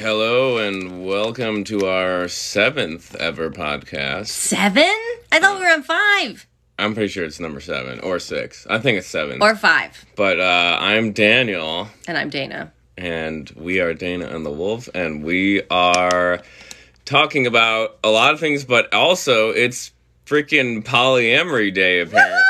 Hello and welcome to our seventh ever podcast. Seven? I thought we were on five I'm pretty sure it's number seven or six. I think it's seven. or five. but uh, I'm Daniel, And I'm Dana. and we are Dana and the Wolf, and we are talking about a lot of things, but also it's freaking polyamory day apparently.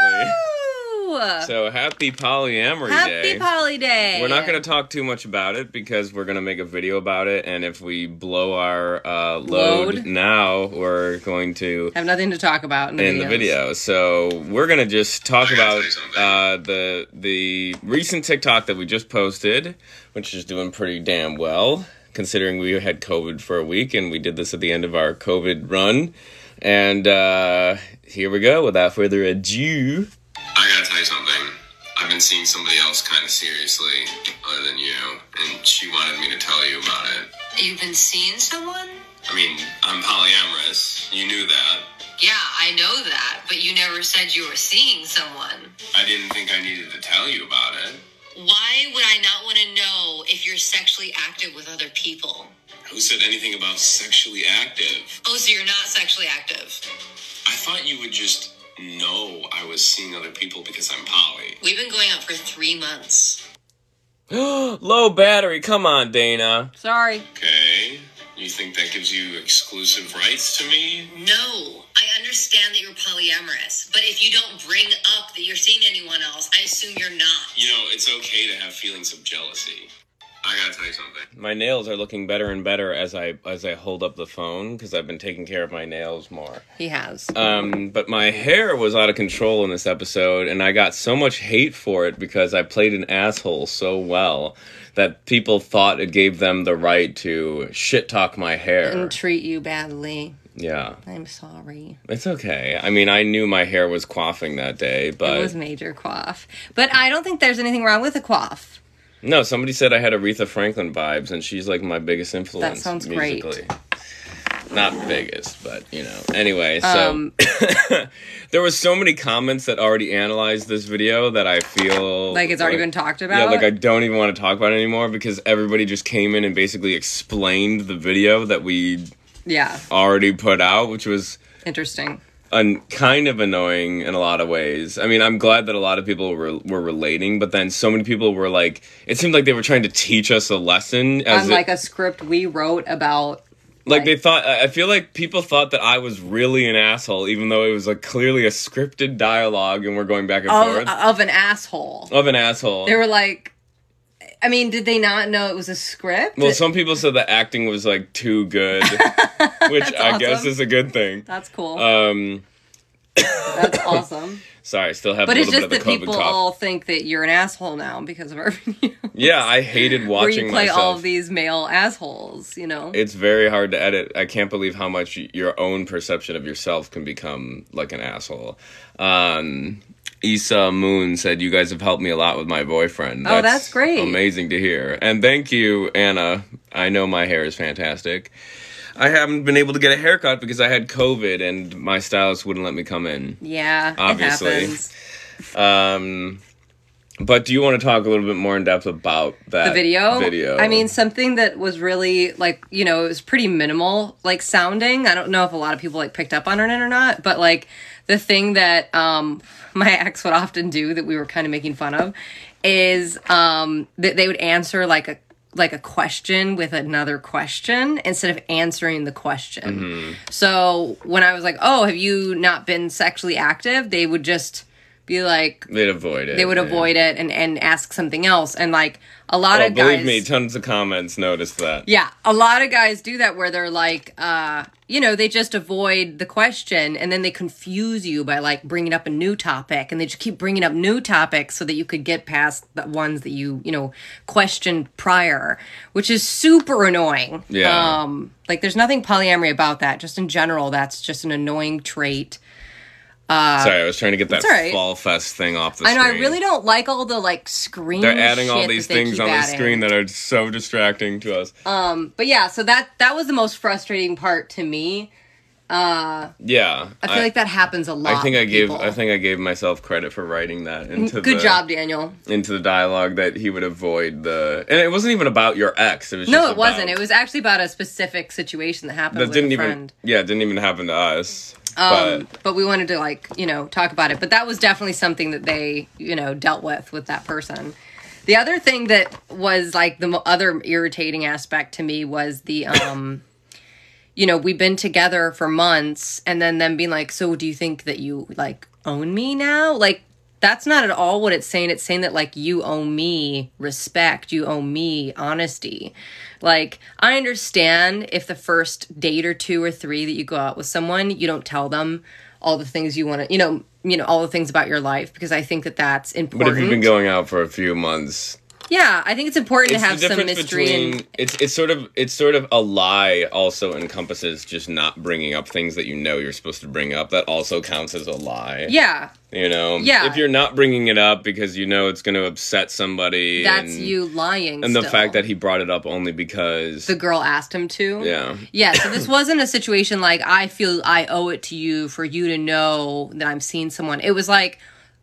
Woo! So happy polyamory day. Happy day. Poly Day. We're not going to talk too much about it because we're going to make a video about it, and if we blow our uh, load, Load. now, we're going to have nothing to talk about in the, in the videos. video. So we're going to just talk about tell you something. uh, the the recent TikTok that we just posted, which is doing pretty damn well considering we had COVID for a week, and we did this at the end of our COVID run. And uh, here we go. Without further ado. I gotta tell you something. I've been seeing somebody else kind of seriously, other than you, and she wanted me to tell you about it. You've been seeing someone? I mean, I'm polyamorous. You knew that. Yeah, I know that, but you never said you were seeing someone. I didn't think I needed to tell you about it. Why would I not want to know if you're sexually active with other people? Who said anything about sexually active? Oh, so you're not sexually active? I thought you would just know I was seeing other people because I'm poly. We've been going out for three months. Low battery. Come on, Dana. Sorry. Okay. You think that gives you exclusive rights to me? No, I understand that you're polyamorous, but if you don't bring up that you're seeing anyone else, I assume you're not. You know, it's okay to have feelings of jealousy. I gotta tell you something. My nails are looking better and better as I as I hold up the phone because I've been taking care of my nails more. He has. Um, but my hair was out of control in this episode, and I got so much hate for it because I played an asshole so well that people thought it gave them the right to shit talk my hair. and treat you badly. yeah, I'm sorry. it's okay. I mean, I knew my hair was quaffing that day, but it was major quaff. But I don't think there's anything wrong with a quaff. No, somebody said I had Aretha Franklin vibes, and she's like my biggest influence. That sounds great. musically. Not biggest, but you know. Anyway, so Um, there was so many comments that already analyzed this video that I feel like it's already been talked about. Yeah, like I don't even want to talk about it anymore because everybody just came in and basically explained the video that we yeah, already put out, which was interesting. Un- kind of annoying in a lot of ways. I mean, I'm glad that a lot of people were were relating, but then so many people were like, it seemed like they were trying to teach us a lesson as On it- like a script we wrote about. like they thought. I I feel like people thought that I was really an asshole, even though it was like clearly a scripted dialogue, and we're going back and Of, forth of an asshole. of an asshole. They were like, I mean, did they not know it was a script? Well, some people said the acting was like too good, which I guess is a good thing. That's cool. Um, That's awesome. sorry, I still have But a it's little just bit of that the COVID people cough. all think that you're an asshole now because of our video. yeah, I hated Where watching you play myself. all of these male assholes, you know? it's very hard to edit. I can't believe how much your own perception of yourself can become like an asshole. Um, Issa Moon said, "You guys have helped me a lot with my boyfriend." Oh, that's great. Amazing to hear. And thank you, Anna. I know my hair is fantastic. I haven't been able to get a haircut because I had COVID and my stylist wouldn't let me come in. yeah, Obviously. it happens. Um, but do you want to talk a little bit more in depth about that The video? Video. I mean, something that was really like, you know, it was pretty minimal like sounding. I don't know if a lot of people like picked up on it or not, but like the thing that um my ex would often do that we were kind of making fun of is um that they would answer like a like a question with another question instead of answering the question. Mm-hmm. So when I was like, "Oh, have you not been sexually active?" they would just be like they'd avoid it. they would yeah. avoid it and and ask something else and like a lot Oh, of guys believe me, tons of comments noticed that. yeah a lot of guys do that where they're like uh you know they just avoid the question and then they confuse you by like bringing up a new topic and they just keep bringing up new topics so that you could get past the ones that you you know questioned prior which is super annoying Yeah. um like there's nothing polyamory about that just in general that's just an annoying trait Uh, Sorry, I was trying to get that right. Fall Fest thing off the screen. I know. screen. I really don't like all the like screen. They're adding all these things on the screen that are so distracting to us. Um, but yeah, so that that was the most frustrating part to me. Uh, yeah, I feel like that happens a lot. I think I gave people. I think I gave myself credit for writing that into Good the, job, Daniel. into the dialogue that he would avoid the and it wasn't even about your ex. It was No, it wasn't. It was actually about a specific situation that happened that didn't a even yeah it didn't even happen to us. Um, but but we wanted to like you know talk about it. But that was definitely something that they you know dealt with with that person. The other thing that was like the other irritating aspect to me was the um, you know, we've been together for months, and then them being like, "So do you think that you like own me now?" Like that's not at all what it's saying. It's saying that like you owe me respect, you owe me honesty. Like I understand if the first date or two or three that you go out with someone, you don't tell them all the things you want to, you know, you know all the things about your life because I think that that's important. but if you've been going out for a few months, yeah, I think it's important it's to have the some mystery between and it's it's sort of it's sort of a lie also encompasses just not bringing up things that you know you're supposed to bring up that also counts as a lie yeah, you know Yeah. if you're not bringing it up because you know it's going to upset somebody that's and, you lying. and the fact that he brought it up only because the girl asked him to. yeah Yeah, so this wasn't a situation like I feel I owe it to you for you to know that I'm seeing someone. It was like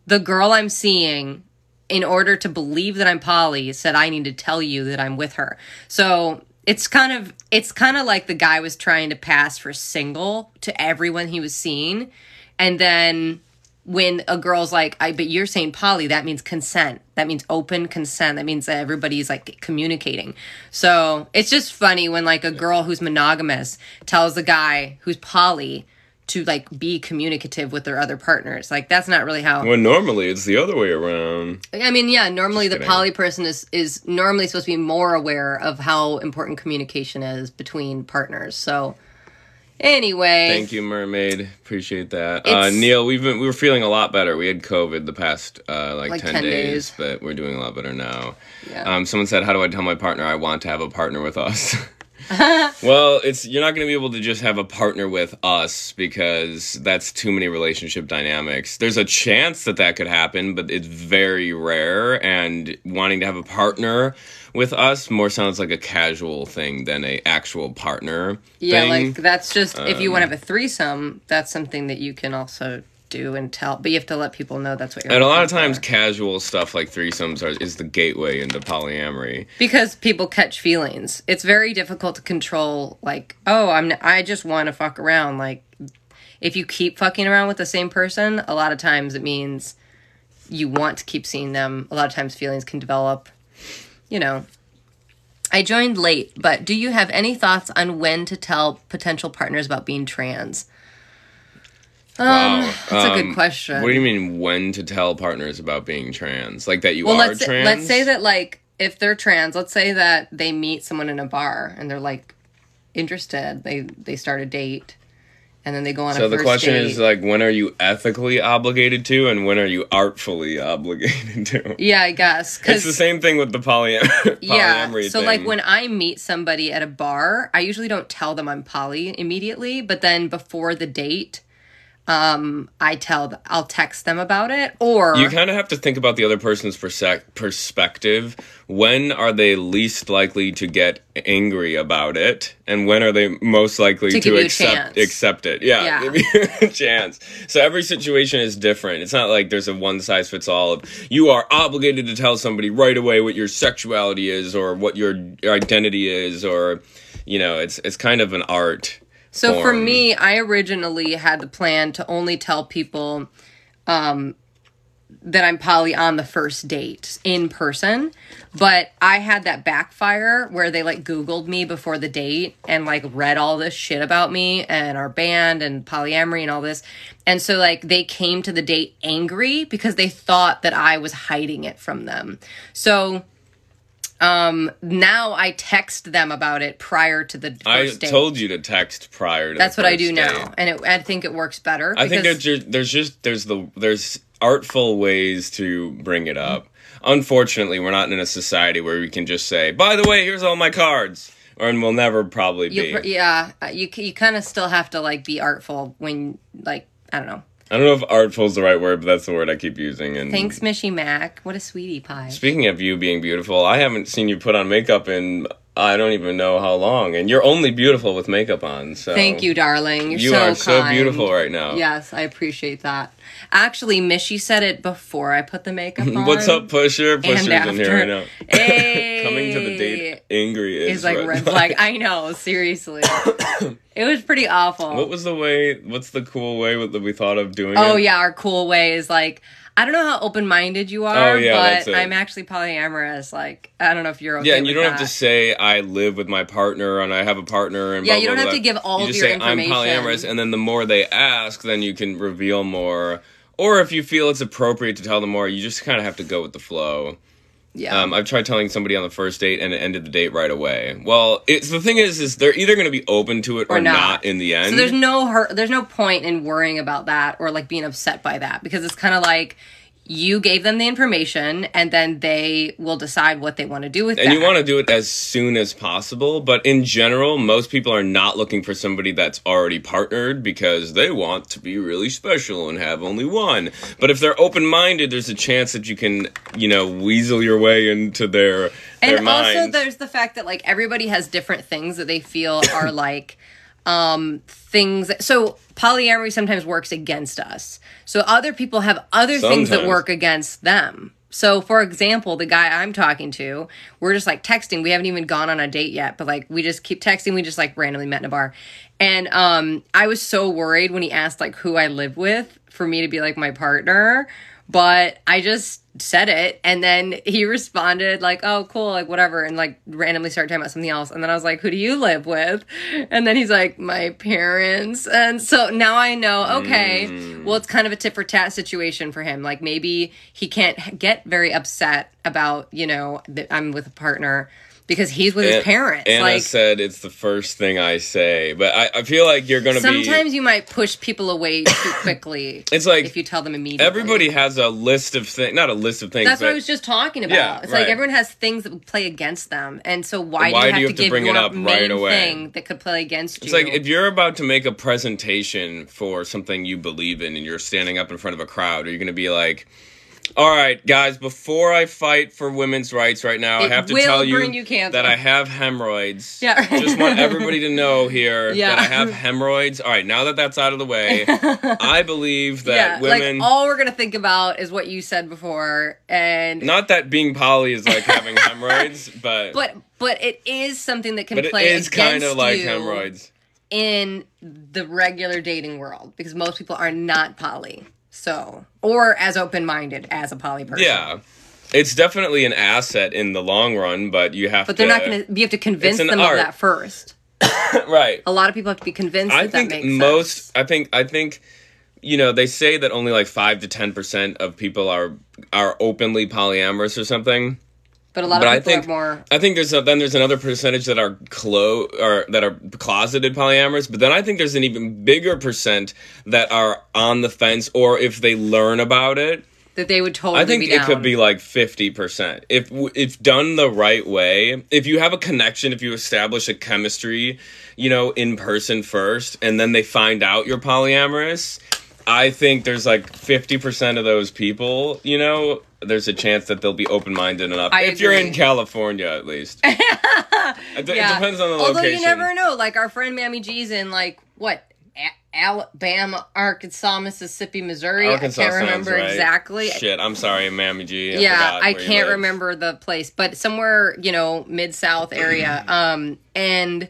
the girl I'm seeing in order to believe that I'm poly said I need to tell you that I'm with her. So it's kind of it's kind of like the guy was trying to pass for single to everyone he was seeing and then when a girl's like, I but you're saying poly," that means consent. That means open consent. That means that everybody's like communicating. So it's just funny when like a girl who's monogamous tells the guy who's poly to like be communicative with their other partners. Like that's not really how Well, normally it's the other way around I mean, yeah, normally the kidding. poly person is is normally supposed to be more aware of how important communication is between partners. So anyway, Thank you, Mermaid. Appreciate that. Uh, Neil, we've been we were feeling a lot better. We had COVID the past uh, like, Like 10, 10 days, days. but we're doing a lot better now. Yeah. Um, someone said, "How do I tell my partner I want to have a partner with us?" well, it's you're not going to be able to just have a partner with us because that's too many relationship dynamics. There's a chance that that could happen, but it's very rare. And wanting to have a partner with us more sounds like a casual thing than a actual partner. Yeah, thing. like that's just if you want Um, to have a threesome, that's something that you can also do and tell, but you have to let people know that's what you're. And a lot of times, for. casual stuff like threesomes are, is the gateway into polyamory. because people catch feelings, it's very difficult to control. Like, oh, I'm I just want to fuck around. Like, if you keep fucking around with the same person, a lot of times it means you want to keep seeing them. A lot of times feelings can develop. You know. I joined late, but do you have any thoughts on when to tell potential partners about being trans? Wow. That's a good Um, question. What do you mean when to tell partners about being trans? Like that you well, are let's trans? let's say that like if they're trans, let's say that they meet someone in a bar and they're like interested. They they start a date, and then they go on So the question date. is like when are you ethically obligated to and when are you artfully obligated to? yeah, I guess It's the same thing with the poly- yeah. So thing. like when I meet somebody at a bar, I usually don't tell them I'm poly immediately, but then before the date. Um, I tell th- I'll text them about it, or you kind of have to think about the other person's perspective. When are they least likely to get angry about it, and when are they most likely To to, give you a accept accept it? Yeah, Yeah. give you a chance. So every situation is different. It's not like there's a one size fits all. Of you are obligated to tell somebody right away what your sexuality is or what your identity is, or you know, it's it's kind of an art. So for me, I originally had the plan to only tell people um, that I'm poly on the first date in person. But I had that backfire where they like Googled me before the date and like read all this shit about me and our band and polyamory and all this. And so like they came to the date angry because they thought that I was hiding it from them. So um now I text them about it prior to the first I date. told you to text prior to. That's what I do date. now, and it, I think it works better. I think there's just, there's just there's the there's artful ways to bring it up. Unfortunately, we're not in a society where we can just say, "By the way, here's all my cards," or and we'll never probably be. you, yeah, you you kind of still have to like be artful when like I don't know. I don't know if artful is the right word, but that's the word I keep using. And Thanks, Mishy Mac. What a sweetie pie. Speaking of you being beautiful, I haven't seen you put on makeup in I don't even know how long, and you're only beautiful with makeup on. So Thank you, darling. You're You so are so beautiful right now. Yes, I appreciate that. Actually, Mishy said it before I put the makeup on. What's up, Pusher? Pusher's And in here right now. Hey. Coming to the date, angry is like red red flag. flag. I know, seriously. it was pretty awful. What was the way? What's the cool way that we thought of doing oh, it? Oh yeah, our cool way is like I don't know how open minded you oh, are, Oh, yeah, but. I'm actually polyamorous. Like I don't know if you're okay. Yeah, and you don't have to say I live with my partner and I have a partner and Yeah, blah, you don't blah, have blah. to give all you of just your say I'm polyamorous, and then the more they ask, then you can reveal more. Or if you feel it's appropriate to tell them more, you just kind of have to go with the flow. Yeah. Um, I've tried telling somebody on the first date and it ended the date right away. Well, it's the thing is, is they're either going to be open to it or, Or not. not. in the end. so there's no hurt, there's no point in worrying about that or like being upset by that because it's kind of like you gave them the information and then they will decide what they want to do with it. and that. you want to do it as soon as possible but in general most people are not looking for somebody that's already partnered because they want to be really special and have only one but if they're open-minded there's a chance that you can you know weasel your way into their their and also there's the fact that like everybody has different things that they feel are like um things so polyamory sometimes works against us. So other people have other things that work against them. So for example the guy i'm talking to we're just like texting. We haven't even gone on a date yet but like we just keep texting. We just like randomly met in a bar. And um i was so worried when he asked like who i live with for me to be like my partner but I just said it and then he responded like, "Oh, cool, like whatever," and like randomly started talking about something else. And then I was like, "Who do you live with?" And then he's like, "My parents." And so now I know, okay, Mm. well, it's kind of a tit for tat situation for him. Like maybe he can't get very upset about you know that I'm with a partner because he's with his parents. Anna like said it's the first thing I say, but I, I feel like you're gonna be. sometimes you might push people away too quickly. It's like if you tell them immediately. Everybody has a list of things, not a list of things. That's what I was just talking about. Yeah, it's right. like everyone has things that play against them, and so why, Why do you have to give bring it up right away? thing that could play against you? It's like if you're about to make a presentation for something you believe in and you're standing up in front of a crowd, are you going to be like, all right, guys, before I fight for women's rights right now, It I have to tell you, you that I have hemorrhoids. Yeah. Just want everybody to know here Yeah. that I have hemorrhoids. All right, now that that's out of the way, I believe that yeah, women. like all we're gonna think about is what you said before, and not that being poly is like having hemorrhoids, but but but it is something that can but it play is kind of like hemorrhoids. in the regular dating world because most people are not poly, so or as open minded as a poly person. Yeah. It's definitely an asset in the long run, but you have But to they're not going to. You have to convince them art. of that first. right. A lot of people have to be convinced I that that think makes most sense. I think I think you know, they say that only like 5 to 10% of people are are openly polyamorous or something. But a lot But of I think are more. I think there's a, then there's another percentage that are clo or that are closeted polyamorous, but then I think there's an even bigger percent that are on the fence or if they learn about it, that they would totally I think be it could be like fifty percent if if done the right way. If you have a connection, if you establish a chemistry, you know, in person first, and then they find out you're polyamorous. I think there's like fifty percent of those people. You know, there's a chance that they'll be open minded enough. I if you're in. California, at least. it, it depends on the location. Although location. you never know. Like our friend Mammy G's in like what A- Alabama, Arkansas, Mississippi, Missouri. Arkansas I can't remember right. exactly. Shit, I'm sorry, Mammy G. I yeah, I can't remember the place, but somewhere you know mid South area. um, and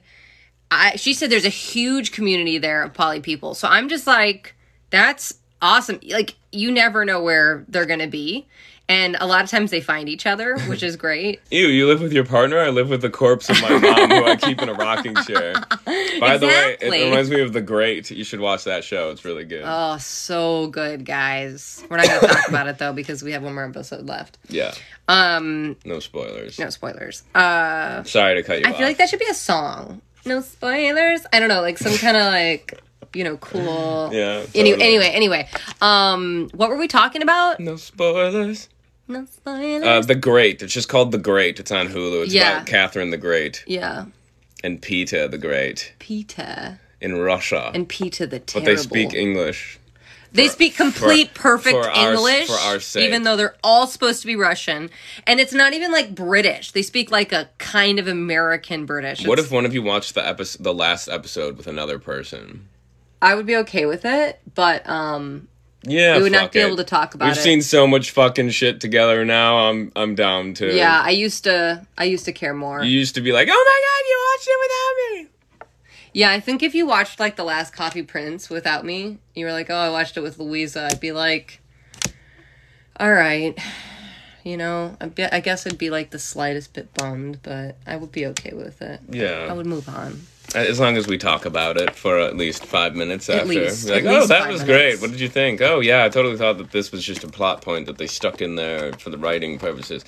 I she said there's a huge community there of poly people. So I'm just like, that's awesome. Like you never know where they're gonna be. And a lot of times they find each other, which is great. Ew, you live with your partner? I live with the corpse of my mom, who I keep in a rocking chair. By the way, it reminds me of The Great. You should watch that show. It's really good. Oh, so good, guys. We're not gonna talk about it though because we have one more episode left. yeah, Um, no spoilers. no spoilers. Uh, Sorry to cut you I off. feel like that should be a song. No spoilers. I don't know, like some kind of like you know cool. Yeah. Totally. anyway, anyway, um, what were we talking about? No spoilers. No spoilers. Uh, the Great. It's just called The Great. It's on Hulu. It's Yeah. about Catherine the Great yeah, and Peter the Great Peter in Russia. and Peter the but they speak English. They speak complete perfect for our- English, for our sake. even though they're all supposed to be Russian, and it's not even like British. They speak like a kind of American British. What It's- if one of you watched the episode, the last episode with another person? I would be okay with it, but um, Yeah, We would not be it. able to talk about it. We've seen so much fucking shit together now. I'm I'm down to. yeah, I used to, I used to care more. You used to be like, oh my god, you watched it without me. Yeah, I think if you watched like the last Coffee Prince without me, you were like, "Oh, I watched it with Louisa." I'd be like, "All right." You know, I, be- I guess I'd be like the slightest bit bummed, but I would be okay with it. Yeah. I would move on. As long as we talk about it for at least five minutes after. least- like, at oh, that was minutes." great. What did you think? Oh, yeah, I totally thought that this was just a plot point that they stuck in there for the writing purposes.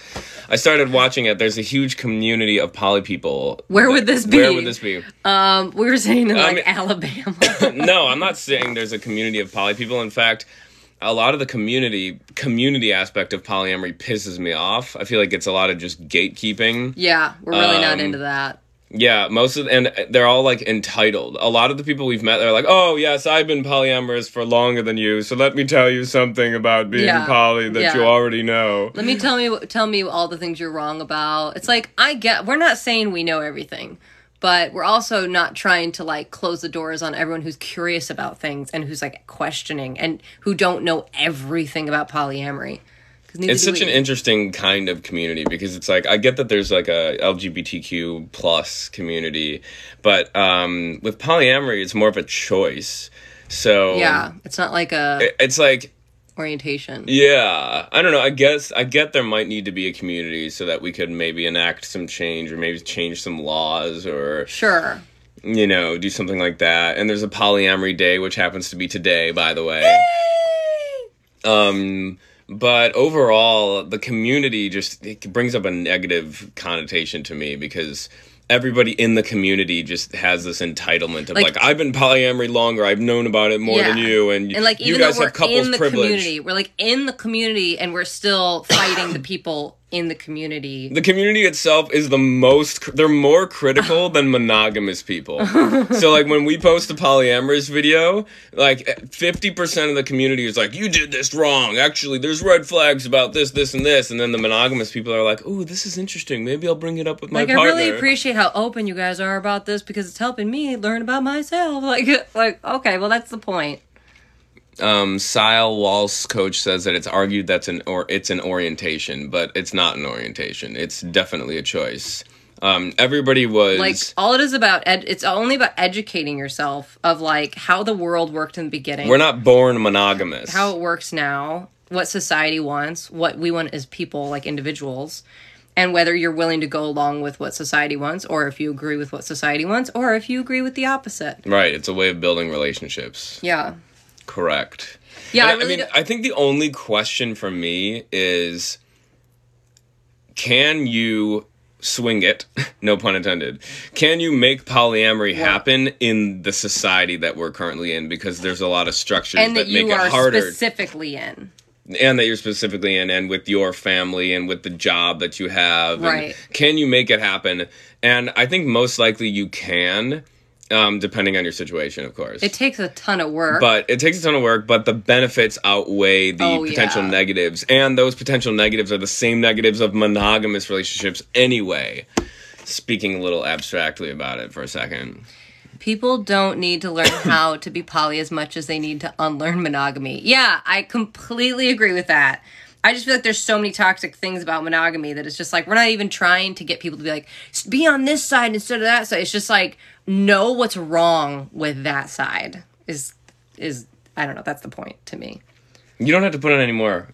I started watching it. There's a huge community of poly people. Where would this be? Where would this be? Um, we were saying in like mean- Alabama. no, I'm not saying there's a community of poly people. In fact, a lot of the community community aspect of polyamory pisses me off. I feel like it's a lot of just gatekeeping. yeah, we're really not Um, into that. Yeah, most of and they're all like entitled. A lot of the people we've met, they're like, "Oh yes, I've been polyamorous for longer than you, so let me tell you something about being Yeah, poly that you already know." Let me tell me tell me all the things you're wrong about. It's like I get we're not saying we know everything, but we're also not trying to like close the doors on everyone who's curious about things and who's like questioning and who don't know everything about polyamory. It's such an interesting kind of community because it's like I get that there's like a LGBTQ plus community, but um, with polyamory, it's more of a choice. So yeah. It's not like a it- it's like orientation. Yeah, I don't know. I guess I get there might need to be a community so that we could maybe enact some change or maybe change some laws or Sure. you know do something like that. And there's a polyamory day, which happens to be today, by the way. Um, but overall, the community just it brings up a negative connotation to me because. Everybody in the community just has this entitlement of Like- like, I've been polyamory longer, I've known about it more than you, and, And like you even guys though we're have couples in the privilege. community, we're like in the community and we're still fighting the people in the community. the community itself is the most they're more critical than monogamous people so like when we post a polyamorous video like 50% of the community is like you did this wrong actually there's red flags about this this and this and then the monogamous people are like ooh this is interesting maybe i'll bring it up with my like I really appreciate how open you guys are about this because it's helping me learn about myself. Like, like okay, well that's the point. Um Sile Walsh coach says that it's argued that's an or it's an orientation but it's not an orientation. It's definitely a choice. Um everybody was Like all it is about, ed- it's only about educating yourself of like how the world worked in the beginning, we're not born monogamous. How it works now, what society wants, what we want as people, like individuals, and whether you're willing to go along with what society wants, or if you agree with what society wants, or if you agree with the opposite. right it's a way of building relationships. Yeah. Correct. Yeah, I really mean, do- I think the only question for me is can you swing it? no pun intended. Can you make polyamory happen in the society that we're currently in? Because there's a lot of structures And that, that make it are harder. specifically in. and that you're specifically in, and with your family and with the job that you have. Right. can you make it happen? And I think most likely you can, um, depending on your situation, of course. It takes a ton of work. But it takes a ton of work, but the benefits outweigh the Oh, potential yeah. negatives. And those potential negatives are the same negatives of monogamous relationships anyway. Speaking a little abstractly about it for a second. People don't need to learn how to be poly as much as they need to unlearn monogamy. Yeah, I completely agree with that. I just feel like there's so many toxic things about monogamy that it's just like we're not even trying to get people to be like be on this side instead of that side. It's just like know what's wrong with that side. Is is I don't know. That's the point to me. You don't have to put on any more.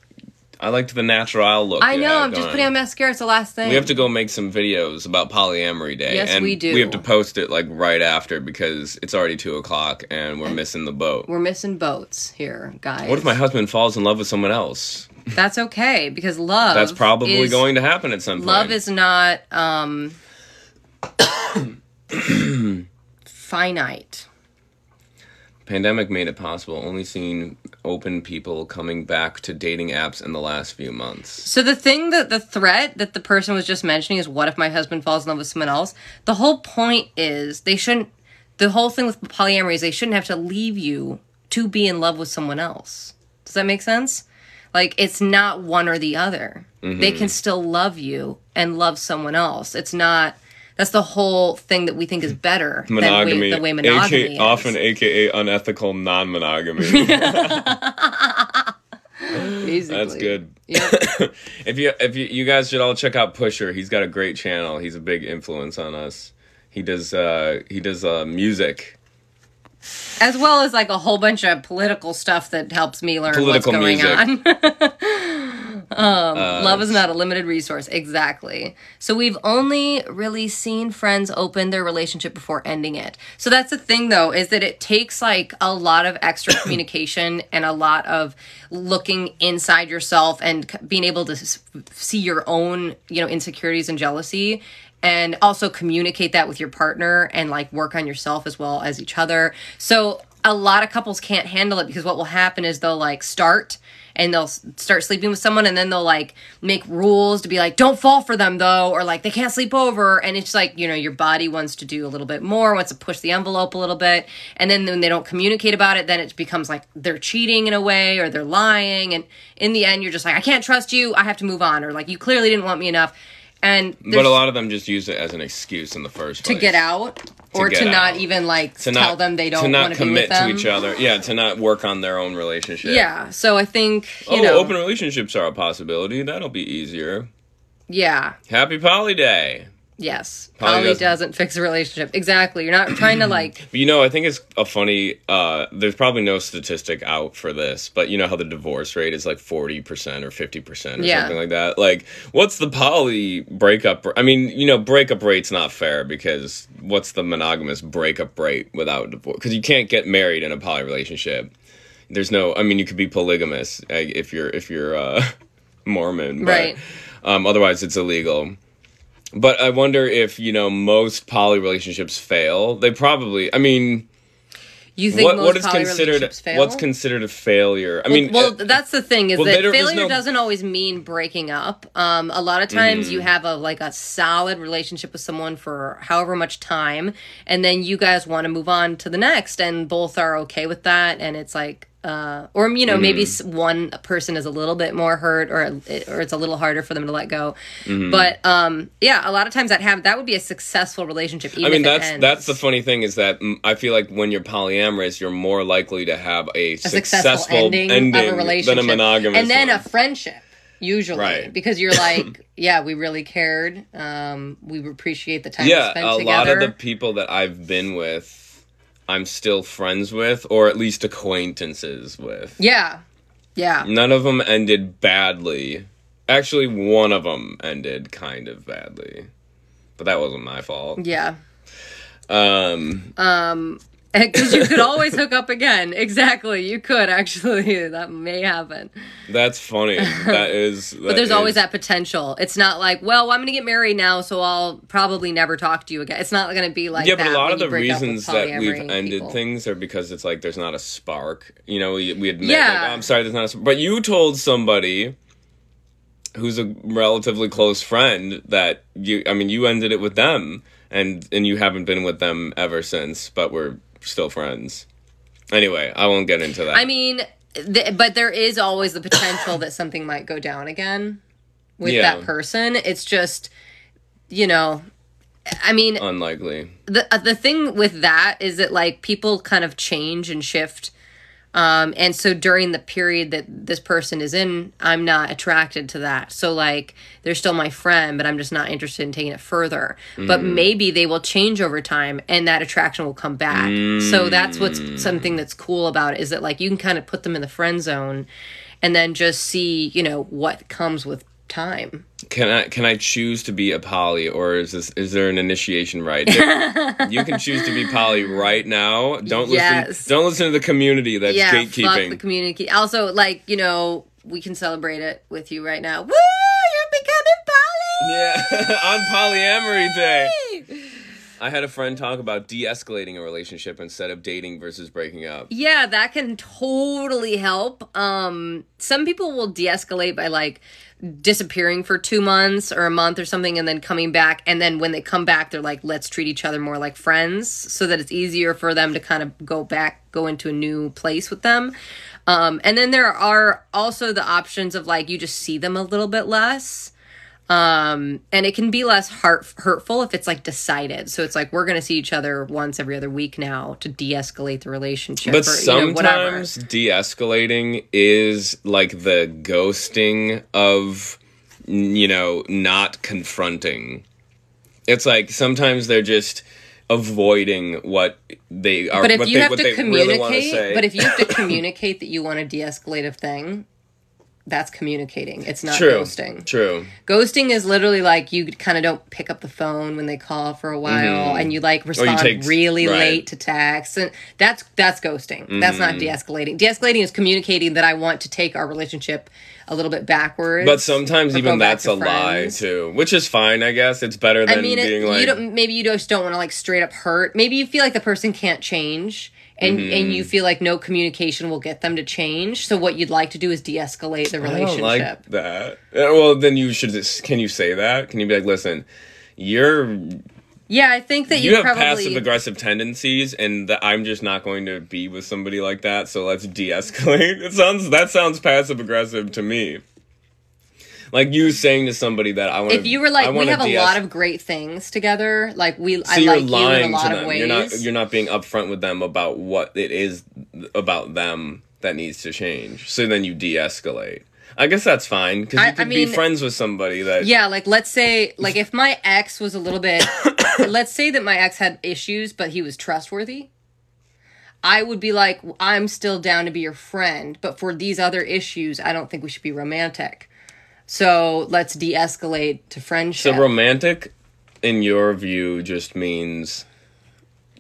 I liked the natural eye look. I know. I'm just putting on mascara. It's the last thing. We have to go make some videos about polyamory day. Yes, and we do. We have to post it like right after because it's already two o'clock and we're missing the boat. We're missing boats here, guys. What if my husband falls in love with someone else? That's okay because love. That's probably is- going to happen at some point. love is not um finite Pandemic made it possible. Only seen open people coming back to dating apps in the last few months. so the thing that the threat that the person was just mentioning is what if my husband falls in love with someone else the whole point is they shouldn't the whole thing with polyamory is they shouldn't have to leave you to be in love with someone else. Does that make sense? Like it's not one or the other. They can still love you and love someone else. It's not. That's the whole thing that we think is better monogamy, than way, the way monogamy aka, is. often aka unethical non-monogamy. Basically. That's good. Yep. if you if you, you guys should all check out Pusher. He's got a great channel. He's a big influence on us. He does uh he does uh music. As well as like a whole bunch of political stuff that helps me learn Political what's going music. on. um, love is not a limited resource. Exactly. So we've only really seen friends open their relationship before ending it. So that's the thing though, is that it takes like a lot of extra communication and a lot of looking inside yourself and being able to see your own, you know, insecurities and jealousy and also communicate that with your partner and like work on yourself as well as each other. So a lot of couples can't handle it because what will happen is they'll like start and they'll start sleeping with someone and then they'll like make rules to be like don't fall for them though or like they can't sleep over and it's like you know your body wants to do a little bit more wants to push the envelope a little bit and then when they don't communicate about it then it becomes like they're cheating in a way or they're lying and in the end you're just like I can't trust you I have to move on or like you clearly didn't want me enough and But a lot of them just use it as an excuse in the first place to get out or get to not out. even like To tell not, them they don't to not commit to each other. Yeah, to not work on their own relationship. Yeah, so I think you oh, know, open relationships are a possibility. That'll be easier. yeah, Happy Poly Day. Yes, Poly poly doesn't- doesn't fix a relationship. Exactly, you're not trying to like you know, I think it's a funny. Uh, there's probably no statistic out for this, but you know how the divorce rate is like forty percent or fifty percent or Yeah. something like that. Like, what's the poly breakup? I mean, you know, breakup rate's not fair because what's the monogamous breakup rate without divorce? Because you can't get married in a poly relationship. There's no. I mean, you could be polygamous uh, if you're if you're uh, Mormon, but, Right. Um, otherwise, it's illegal. But I wonder if you know most poly relationships fail. They probably. I mean, you think what what is considered fail. what's considered a failure? I well, mean, well, uh, that's the thing is well, that failure no- doesn't always mean breaking up. Um, a lot of times Mm-hmm. you have a like a solid relationship with someone for however much time, and then you guys want to move on to the next, and both are okay with that, and it's like. Uh, or you know maybe Mm-hmm. s one person is a little bit more hurt or it, or it's a little harder for them to let go Mm-hmm. but um yeah a lot of times that have that would be a successful relationship even I mean that's that's the funny thing is that mm, I feel like when you're polyamorous, you're more likely to have a, a successful, ending, of a relationship than a monogamous and then one. a friendship usually Right. because you're like yeah we really cared um we appreciate the time we yeah, spent a together lot of the people that I've been with, I'm still friends with, or at least acquaintances with. yeah yeah None of them ended badly. Actually, one of them ended kind of badly, but that wasn't my fault. yeah Um Um, because you could always hook up again exactly you could actually that may happen that's funny. That is. but there's always that potential it's not like well i'm gonna get married now so i'll probably never talk to you again it's not gonna be like yeah, that but a lot of the break up with reasons that we've ended people. things are because it's like there's not a spark. You know, we, we admit, Yeah. like, oh, I'm sorry, there's not a spark. But you told somebody who's a relatively close friend that you, I mean, you ended it with them, and and you haven't been with them ever since, but we're still friends. Anyway, I won't get into that. I mean, th- but there is always the potential that something might go down again with Yeah. that person. It's just, you know, I mean, unlikely. the uh, the thing with that is that like people kind of change and shift. Um, and so during the period that this person is in, I'm not attracted to that. So like they're still my friend, but I'm just not interested in taking it further. But maybe they will change over time and that attraction will come back. So that's what's something that's cool about it is that like you can kind of put them in the friend zone and then just see, you know, what comes with time. Can I can I choose to be a poly, or is this is there an initiation right? You can choose to be poly right now. Don't listen. Don't listen to the community that's yeah, fuck gatekeeping. the community. Also, like you know, we can celebrate it with you right now. Woo! You're becoming poly. yeah, on polyamory day. I had a friend talk about de-escalating a relationship instead of dating versus breaking up. Yeah, that can totally help. Um, some people will de-escalate by like disappearing for two months or a month or something, and then coming back. And then when they come back, they're like, "Let's treat each other more like friends," so that it's easier for them to kind of go back, go into a new place with them. Um, and then there are also the options of like you just see them a little bit less um and it can be less heart hurtful if it's like decided so it's like we're gonna see each other once every other week now to de-escalate the relationship But or, you know, sometimes de-escalating is like the ghosting of you know not confronting. It's like sometimes they're just avoiding what they are. but if what you they, have to they really want to communicate say. but if you have to communicate that you want to de-escalate a thing that's communicating it's not true, ghosting true. ghosting is literally like you kind of don't pick up the phone when they call for a while mm-hmm. and you like respond take- really right. late to texts and that's that's ghosting that's not mm-hmm. de-escalating de-escalating is communicating that i want to take our relationship a little bit backwards But sometimes even that's a lie too, which is fine, I guess. It's better than I mean, it, being like you don't. Maybe you just don't want to like straight up hurt. Maybe you feel like the person can't change, and Mm-hmm. and you feel like no communication will get them to change. So what you'd like to do is de-escalate the relationship. I don't like that. Well, then you should just. Can you say that? Can you be like, listen, you're yeah, I think that you, you have probably. passive aggressive tendencies, and that I'm just not going to be with somebody like that. So let's de-escalate. It sounds that sounds passive aggressive to me. Like you saying to somebody that I want. if you were like, we have a lot of great things together. Like we, So I you're like you in a lying lot to of them. ways. You're not. You're not being upfront with them about what it is about them that needs to change. So then you de-escalate. I guess that's fine because I- you could I mean- be friends with somebody that. Yeah, like let's say like if my ex was a little bit let's say that my ex had issues but he was trustworthy. I would be like I'm still down to be your friend, but for these other issues I don't think we should be romantic. So, let's de-escalate to friendship. So romantic, in your view, just means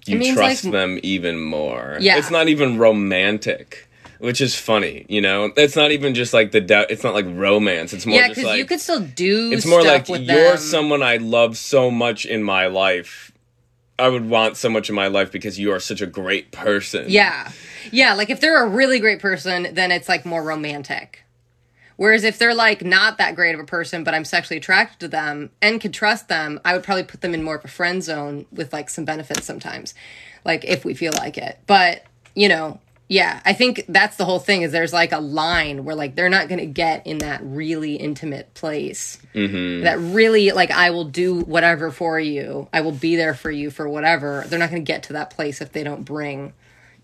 you means, trust like- them even more. Yeah. it's not even romantic, which is funny. You know, it's not even just like the. doubt. it's not like romance. It's more yeah, because like you could still do it's more like you're them. someone I love so much in my life. I would want so much in my life because you are such a great person. Yeah. Yeah, like if they're a really great person, then it's like more romantic. Whereas if they're like not that great of a person, but I'm sexually attracted to them and could trust them, I would probably put them in more of a friend zone with like some benefits sometimes. Like if we feel like it. But, you know, yeah, I think that's the whole thing is there's like a line where like they're not going to get in that really intimate place. Mm-hmm. That really like I will do whatever for you. I will be there for you for whatever. They're not going to get to that place if they don't bring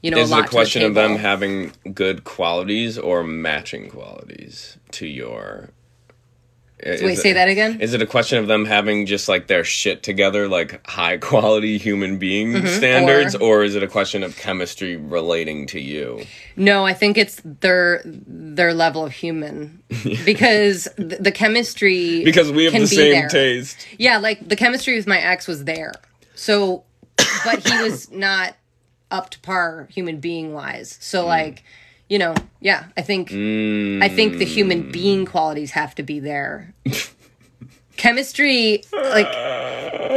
you know, Is it a question of them having good qualities or matching qualities to your? Wait, it- say that again. Is it a question of them having just like their shit together, like high quality human being standards, Mm-hmm. Or- or, is it a question of chemistry relating to you? No, I think it's their their level of human because the, the chemistry Because we have the same there. taste. Yeah, like the chemistry with my ex was there. So, but he was not up to par human being wise. Hmm. So like, you know, yeah, I think I think the human being qualities have to be there. chemistry like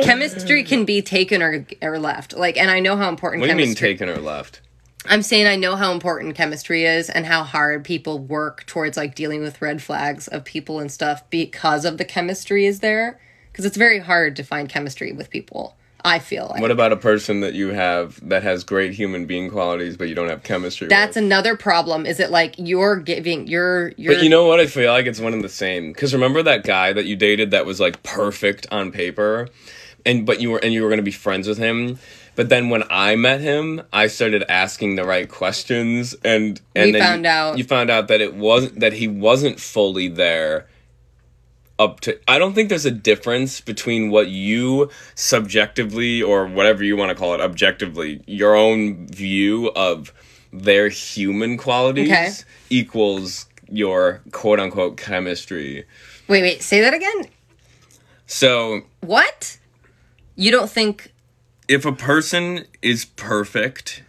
chemistry can be taken or or left. Like and I know how important What do you mean taken or left? I'm saying I know how important chemistry is and how hard people work towards like dealing with red flags of people and stuff because of the chemistry is there. Because it's very hard to find chemistry with people. I feel like What about a person that you have that has great human being qualities, but you don't have chemistry? that's with? another problem. Is it like you're giving you're you're But you know what? I feel like it's one and the same. Because remember that guy that you dated that was like perfect on paper, and but you were and you were going to be friends with him. But then when I met him, I started asking the right questions, and and We then found you, out- you found out that it wasn't that he wasn't fully there. Up to, I don't think there's a difference between what you subjectively or whatever you want to call it objectively, your own view of their human qualities Okay. equals your quote unquote chemistry. wait wait say that again. So What? You don't think if a person is perfect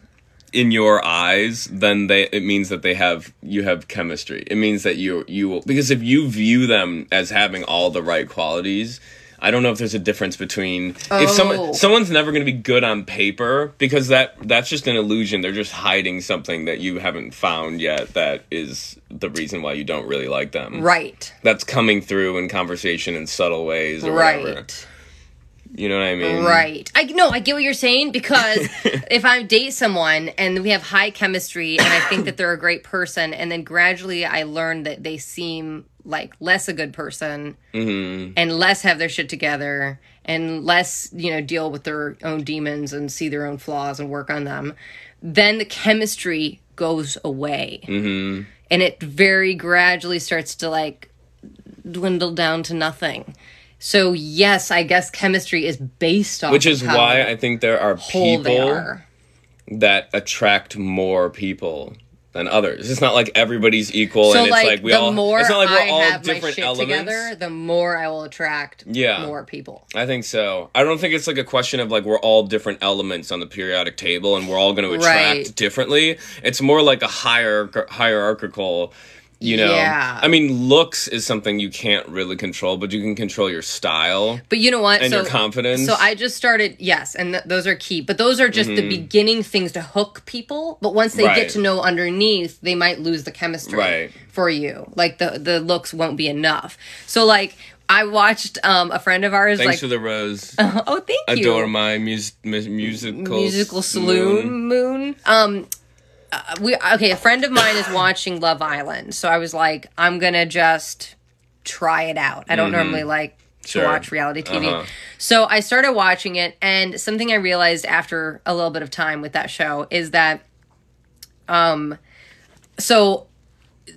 in your eyes, then they it means that they have you have chemistry. It means that you you will because if you view them as having all the right qualities, I don't know if there's a difference between if Oh. someone someone's never going to be good on paper because that that's just an illusion. They're just hiding something that you haven't found yet that is the reason why you don't really like them. Right. That's coming through in conversation in subtle ways or whatever. You know what I mean? Right. I no, I get what you're saying because if I date someone and we have high chemistry and I think that they're a great person and then gradually I learn that they seem like less a good person Mm-hmm. and less have their shit together and less, you know, deal with their own demons and see their own flaws and work on them, then the chemistry goes away. Mm-hmm. And it very gradually starts to like dwindle down to nothing. So yes, I guess chemistry is based on Which is why I think there are people are. that attract more people than others. It's not like everybody's equal So and it's like, like, we the all more it's not like we're I all different elements. together, the more I will attract Yeah. more people. I think so. I don't think it's like a question of like we're all different elements on the periodic table and we're all going to attract Right. differently. It's more like a higher hierarchical, you know. Yeah. I mean, looks is something you can't really control, but you can control your style. But you know what? And so, your confidence. So I just started, yes, and th- those are key. But those are just the beginning things to hook people. But once they Mm-hmm. Right. get to know underneath, they might lose the chemistry Right. for you. Like the the looks won't be enough. So like I watched um a friend of ours Thanks like for the rose. oh thank you Adore my mus- mus- musical musical saloon moon. Um, uh, we okay. A friend of mine is watching Love Island, so I was like, I'm gonna just try it out. I don't normally like Mm-hmm. Sure. to watch reality TV, Uh-huh. so I started watching it, and something I realized after a little bit of time with that show is that, um, so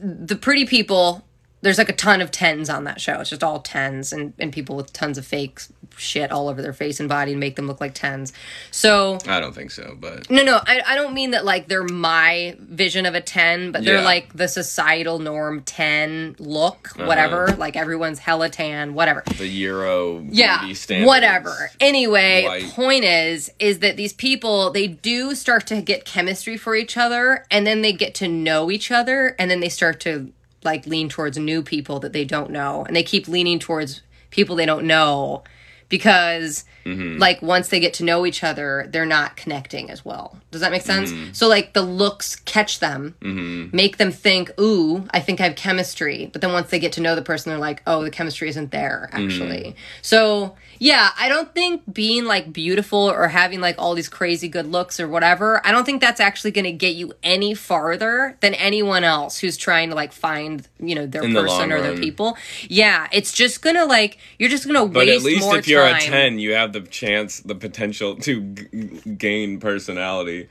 the pretty people. There's like a ton of tens on that show. It's just all tens and, and people with tons of fake shit all over their face and body and make them look like tens. So I don't think so, but no, no, I, I don't mean that like they're my vision of a 10, but they're Yeah. like the societal norm 10 look, Uh-huh. whatever. Like everyone's hella tan, whatever. the Euro Yeah, whatever. Anyway, White. point is, is that these people, they do start to get chemistry for each other and then they get to know each other and then they start to like lean towards new people that they don't know. And they keep leaning towards people they don't know because Mm-hmm. like once they get to know each other they're not connecting as well. Does that make sense? Mm-hmm. so like the looks catch them make them think ooh i think i have chemistry. But then once they get to know the person they're like oh the chemistry isn't there actually. Mm-hmm. so yeah i don't think being like beautiful or having like all these crazy good looks or whatever i don't think that's actually going to get you any farther than anyone else who's trying to like find you know their In person long or their people. Yeah it's just gonna like you're just gonna But waste more if you're a 10, you have the chance, the potential to g- gain personality.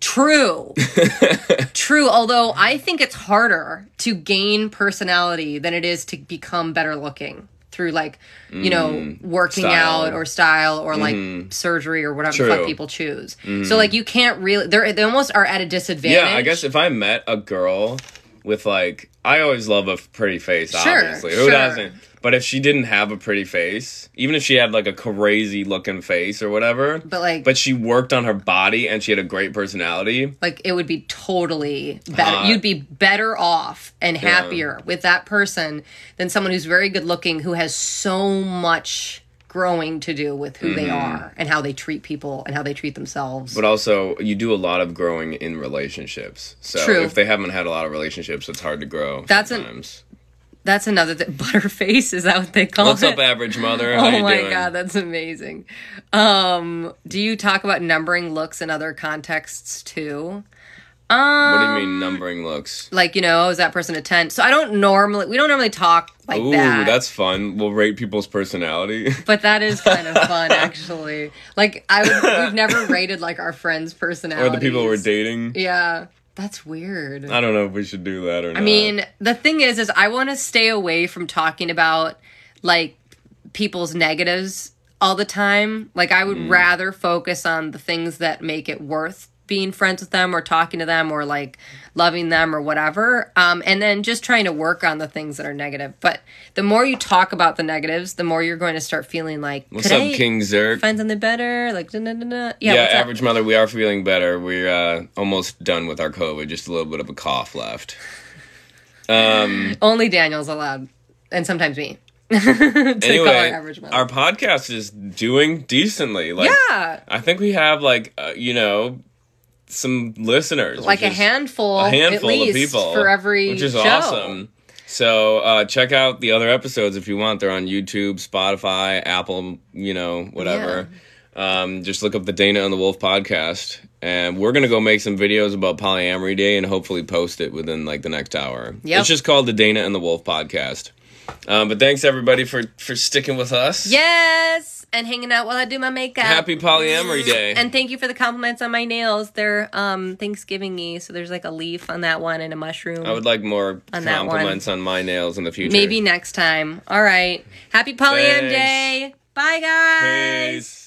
True. True. Although I think it's harder to gain personality than it is to become better looking through like, you know, working Mm. Style. out or style or like surgery or whatever the fuck people choose. So like you can't really they're they almost are at a disadvantage. Yeah, I guess if I met a girl with like, I always love a pretty face. Sure, obviously, who sure. doesn't? But if she didn't have a pretty face, even if she had like a crazy looking face or whatever, But, like- but she worked on her body and she had a great personality. like it would be totally better. Hot. You'd be better off and happier with that person than someone who's very good looking who has so much growing to do with who they are and how they treat people and how they treat themselves. Mm-hmm. But also, you do a lot of growing in relationships. So True. if they haven't had a lot of relationships, it's hard to grow. That's an- sometimes. That's another thing. Butterface is that what they call What's it? What's up, average mother? How Oh my doing? god, that's amazing. Um, do you talk about numbering looks in other contexts too? What do you mean numbering looks? Like, you know, is that person a 10? So I don't normally we don't normally talk like Ooh, that. that's fun. We'll rate people's personality. but that is kind of fun actually. Like I would we've never rated like our friends' personality or the people we're dating. Yeah. That's weird. I don't know if we should do that or not. I mean, the thing is, is I want to stay away from talking about like people's negatives all the time. Like, I Mm. would rather focus on the things that make it worth being friends with them or talking to them or like loving them or whatever. Um, and then just trying to work on the things that are negative. But the more you talk about the negatives, the more you're going to start feeling like, what's up, King Zerk? find something better? Like, da, da, da, yeah, yeah, what's up? average mother, we are feeling better. We're uh, almost done with our COVID. Just a little bit of a cough left. Um, Only Daniel's allowed, and sometimes me. anyway, our our podcast is doing decently. Like, yeah, I think we have like uh, you know some listeners, like a handful, a handful at least, of people for every which is show. awesome. So uh, check out the other episodes if you want. They're on YouTube, Spotify, Apple, you know, whatever. Um, just look up the Dana and the Wolf podcast, and we're gonna go make some videos about Polyamory Day and hopefully post it within like the next hour. Yep. It's just called the Dana and the Wolf podcast. Um, but thanks everybody for for sticking with us. Yes, and hanging out while I do my makeup. Happy Polyamory Day. And thank you for the compliments on my nails. They're um Thanksgiving-y, so there's like a leaf on that one and a mushroom. I would like more On compliments on my nails in the future. Maybe next time. All right. Happy Polyam Thanks. Day. Bye, guys. Peace.